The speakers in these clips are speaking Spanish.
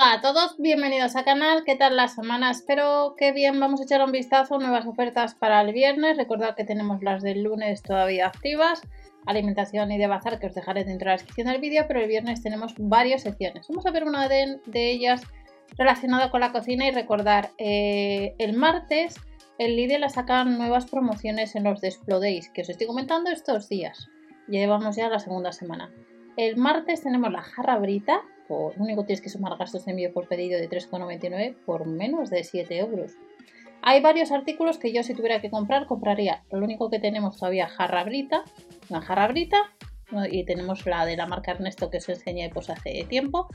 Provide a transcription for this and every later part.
Hola a todos, bienvenidos al canal, ¿qué tal la semana? Espero que bien, vamos a echar un vistazo a nuevas ofertas para el viernes, recordad que tenemos las del lunes todavía activas, alimentación y de bazar que os dejaré dentro de la descripción del vídeo, pero el viernes tenemos varias secciones, vamos a ver una de, ellas relacionada con la cocina y recordar, eh, el martes el Lidl ha sacado nuevas promociones en los Days que os estoy comentando estos días, llevamos ya la segunda semana. El martes tenemos la jarra brita, lo único que tienes que sumar gastos de envío por pedido de 3,99 por menos de 7 euros. Hay varios artículos que yo si tuviera que comprar, compraría. Lo único que tenemos todavía jarra brita, una jarra brita, y tenemos la de la marca Ernesto que os enseñé pues hace tiempo.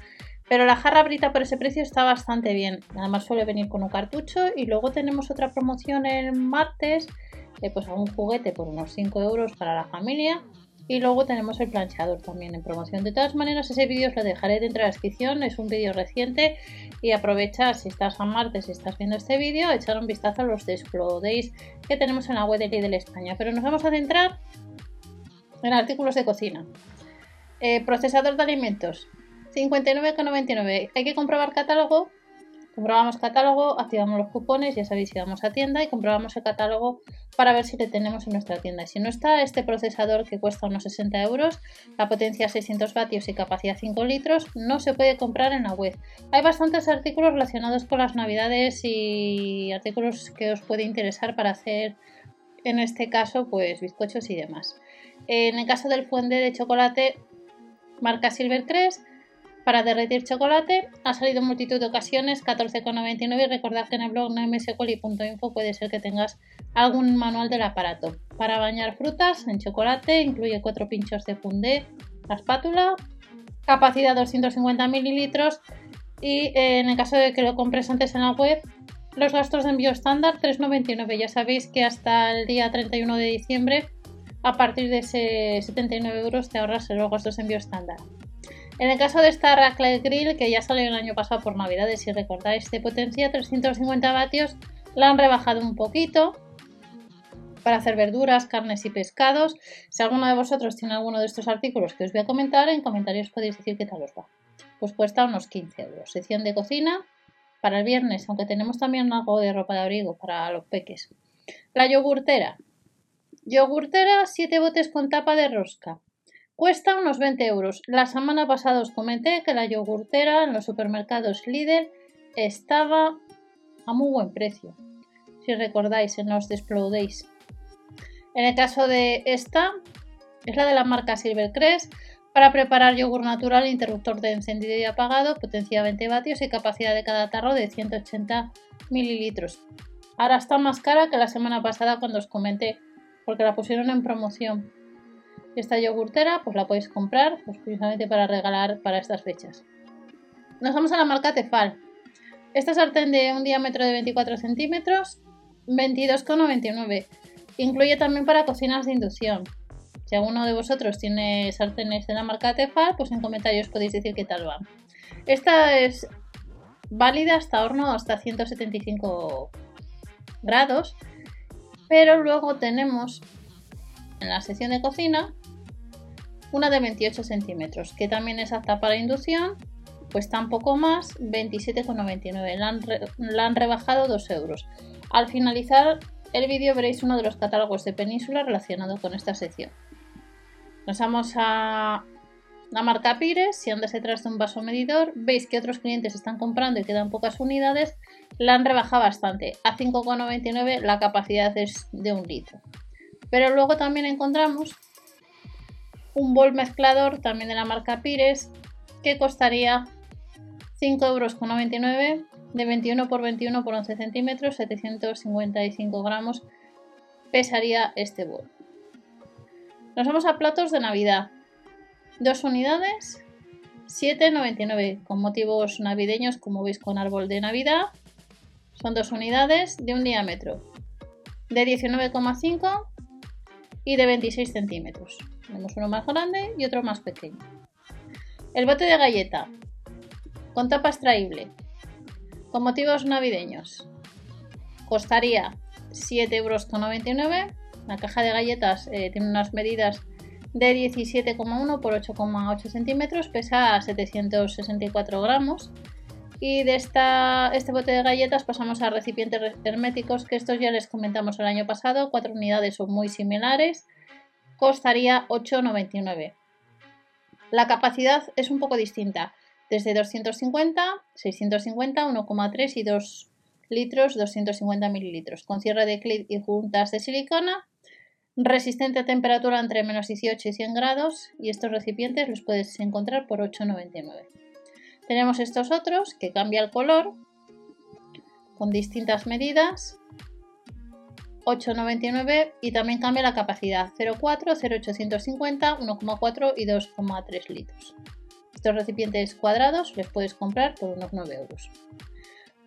Pero la jarra brita por ese precio está bastante bien. Además suele venir con un cartucho y luego tenemos otra promoción el martes, eh, pues a un juguete por unos 5 euros para la familia y luego tenemos el planchador también en promoción. De todas maneras, ese vídeo os lo dejaré dentro de la descripción. Es un vídeo reciente y aprovecha si estás a martes, si estás viendo este vídeo, echar un vistazo a los Days que tenemos en la web de Lidl España. Pero nos vamos a centrar en artículos de cocina. Eh, procesador de alimentos, 59,99. Hay que comprobar catálogo Comprobamos catálogo, activamos los cupones, ya sabéis si vamos a tienda y comprobamos el catálogo para ver si le tenemos en nuestra tienda. Si no está, este procesador que cuesta unos 60 euros, la potencia 600 vatios y capacidad 5 litros, no se puede comprar en la web. Hay bastantes artículos relacionados con las navidades y artículos que os puede interesar para hacer, en este caso, pues bizcochos y demás. En el caso del fuente de chocolate, marca Silvercrest, para derretir chocolate. Ha salido en multitud de ocasiones, 14,99 y recordad que en el blog mscoli.info puede ser que tengas algún manual del aparato. Para bañar frutas en chocolate incluye 4 pinchos de fundé, la espátula, capacidad 250 mililitros y eh, en el caso de que lo compres antes en la web los gastos de envío estándar 3,99. Ya sabéis que hasta el día 31 de diciembre a partir de ese 79 euros te ahorras los gastos de envío estándar. En el caso de esta Raclette Grill, que ya salió el año pasado por Navidades, si recordáis, de potencia 350 vatios, la han rebajado un poquito para hacer verduras, carnes y pescados. Si alguno de vosotros tiene alguno de estos artículos que os voy a comentar, en comentarios podéis decir qué tal os va. Pues cuesta unos 15 euros. Sección de cocina para el viernes, aunque tenemos también algo de ropa de abrigo para los peques. La yogurtera. Yogurtera, 7 botes con tapa de rosca. Cuesta unos 20 euros. La semana pasada os comenté que la yogurtera en los supermercados Lidl estaba a muy buen precio. Si recordáis en los Days. En el caso de esta, es la de la marca Silvercrest para preparar yogur natural, interruptor de encendido y apagado, potencia 20 vatios y capacidad de cada tarro de 180 mililitros. Ahora está más cara que la semana pasada cuando os comenté, porque la pusieron en promoción. Esta yogurtera pues la podéis comprar pues, precisamente para regalar para estas fechas. Nos vamos a la marca Tefal. Esta sartén de un diámetro de 24 centímetros, 22,99. Incluye también para cocinas de inducción. Si alguno de vosotros tiene sartenes de la marca Tefal, pues en comentarios podéis decir qué tal va. Esta es válida hasta horno hasta 175 grados, pero luego tenemos en la sección de cocina una de 28 centímetros, que también es apta para inducción, pues tampoco más, 27,99. La, han la rebajado 2 euros. Al finalizar el vídeo veréis uno de los catálogos de Península relacionado con esta sección. Nos vamos a la marca Pires, si andas detrás de un vaso medidor, veis que otros clientes están comprando y quedan pocas unidades, la han rebajado bastante. A 5,99 la capacidad es de un litro. Pero luego también encontramos un bol mezclador también de la marca Pires que costaría 5,99 euros de 21 por 21 por 11 centímetros, 755 gramos pesaría este bol. Nos vamos a platos de Navidad. Dos unidades, 7,99 con motivos navideños como veis con árbol de Navidad. Son dos unidades de un diámetro de 19,5 y de 26 centímetros. Tenemos uno más grande y otro más pequeño. El bote de galleta con tapa extraíble con motivos navideños costaría 7,99 euros. La caja de galletas eh, tiene unas medidas de 17,1 por 8,8 centímetros, pesa 764 gramos Y de esta, este bote de galletas pasamos a recipientes herméticos, que estos ya les comentamos el año pasado, cuatro unidades son muy similares, costaría 8,99. La capacidad es un poco distinta, desde 250, 650, 1,3 y 2 litros, 250 mililitros, con cierre de clip y juntas de silicona, resistente a temperatura entre menos 18 y 100 grados y estos recipientes los puedes encontrar por 8,99. Tenemos estos otros que cambia el color con distintas medidas 8,99 y también cambia la capacidad 0,4, 0,850, 1,4 y 2,3 litros. Estos recipientes cuadrados les puedes comprar por unos 9 euros.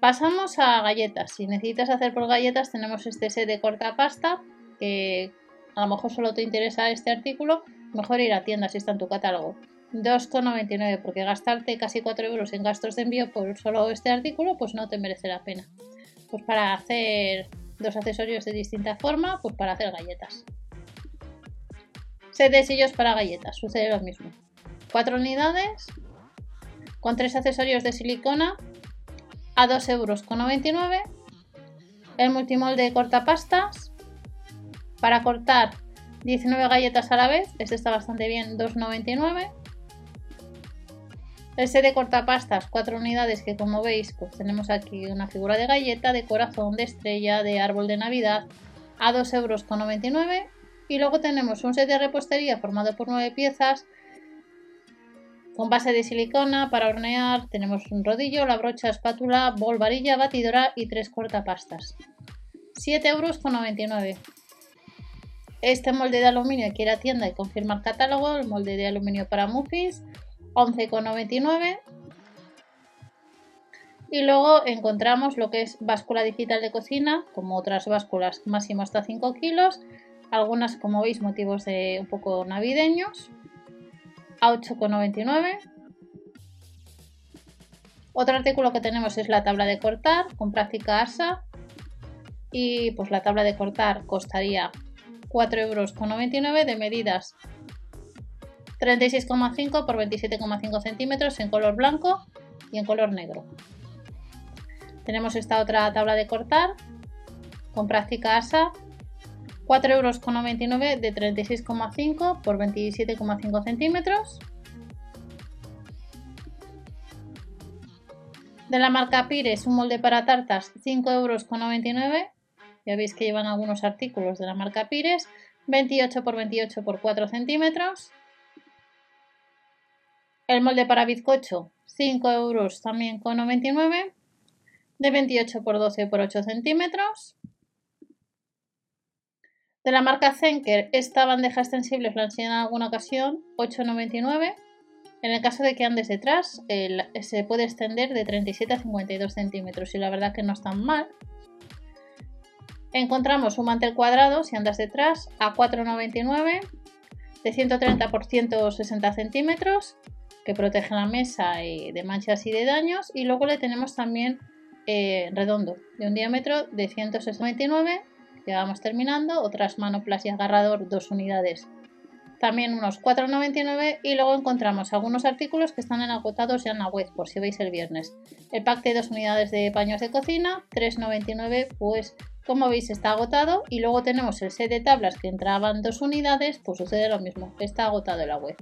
Pasamos a galletas. Si necesitas hacer por galletas tenemos este set de corta pasta que a lo mejor solo te interesa este artículo, mejor ir a tienda si está en tu catálogo. 2,99 porque gastarte casi 4 euros en gastos de envío por solo este artículo pues no te merece la pena. Pues para hacer dos accesorios de distinta forma, pues para hacer galletas. Set de sellos para galletas, sucede lo mismo. 4 unidades con 3 accesorios de silicona a 2,99 euros. El multimolde cortapastas para cortar 19 galletas a la vez, este está bastante bien, 2,99. El set de cortapastas, 4 unidades que como veis pues tenemos aquí una figura de galleta, de corazón, de estrella, de árbol de navidad a 2,99 euros. Y luego tenemos un set de repostería formado por 9 piezas con base de silicona para hornear. Tenemos un rodillo, la brocha, espátula, bol, varilla, batidora y 3 cortapastas. 7,99 euros. Este molde de aluminio que ir a tienda y confirmar catálogo, el molde de aluminio para muffins 11,99. Y luego encontramos lo que es báscula digital de cocina, como otras básculas máximo hasta 5 kilos. Algunas, como veis, motivos de un poco navideños. A 8,99. Otro artículo que tenemos es la tabla de cortar con práctica ASA. Y pues la tabla de cortar costaría 4,99 euros de medidas 36,5 por 27,5 centímetros en color blanco y en color negro. Tenemos esta otra tabla de cortar con práctica ASA 4,99 euros de 36,5 por 27,5 centímetros. De la marca Pires, un molde para tartas, 5,99 euros. Ya veis que llevan algunos artículos de la marca Pires, 28 por 28 por 4 centímetros. El molde para bizcocho, 5 euros también con 99, de 28 por 12 por 8 centímetros. De la marca Zenker, esta bandeja extensible os la enseñé en alguna ocasión, 8,99. En el caso de que andes detrás, se puede extender de 37 a 52 centímetros y la verdad que no es tan mal. Encontramos un mantel cuadrado, si andas detrás, a 4,99 de 130 por 160 centímetros que protege la mesa de manchas y de daños. Y luego le tenemos también eh, redondo, de un diámetro de 169. Ya vamos terminando. Otras manoplas y agarrador, dos unidades. También unos 4,99 y luego encontramos algunos artículos que están en agotados ya en la web por si veis el viernes. El pack de dos unidades de paños de cocina, 3,99 pues como veis está agotado y luego tenemos el set de tablas que entraban dos unidades, pues sucede lo mismo, está agotado en la web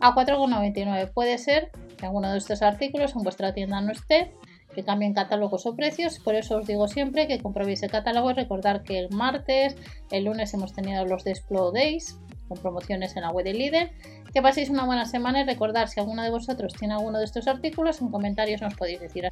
a 4,99. Puede ser que alguno de estos artículos en vuestra tienda no esté, que cambien catálogos o precios. Por eso os digo siempre que comprobéis el catálogo y recordar que el martes, el lunes hemos tenido los Desplo Days con promociones en la web de líder. Que paséis una buena semana y recordar si alguno de vosotros tiene alguno de estos artículos, en comentarios nos podéis decir.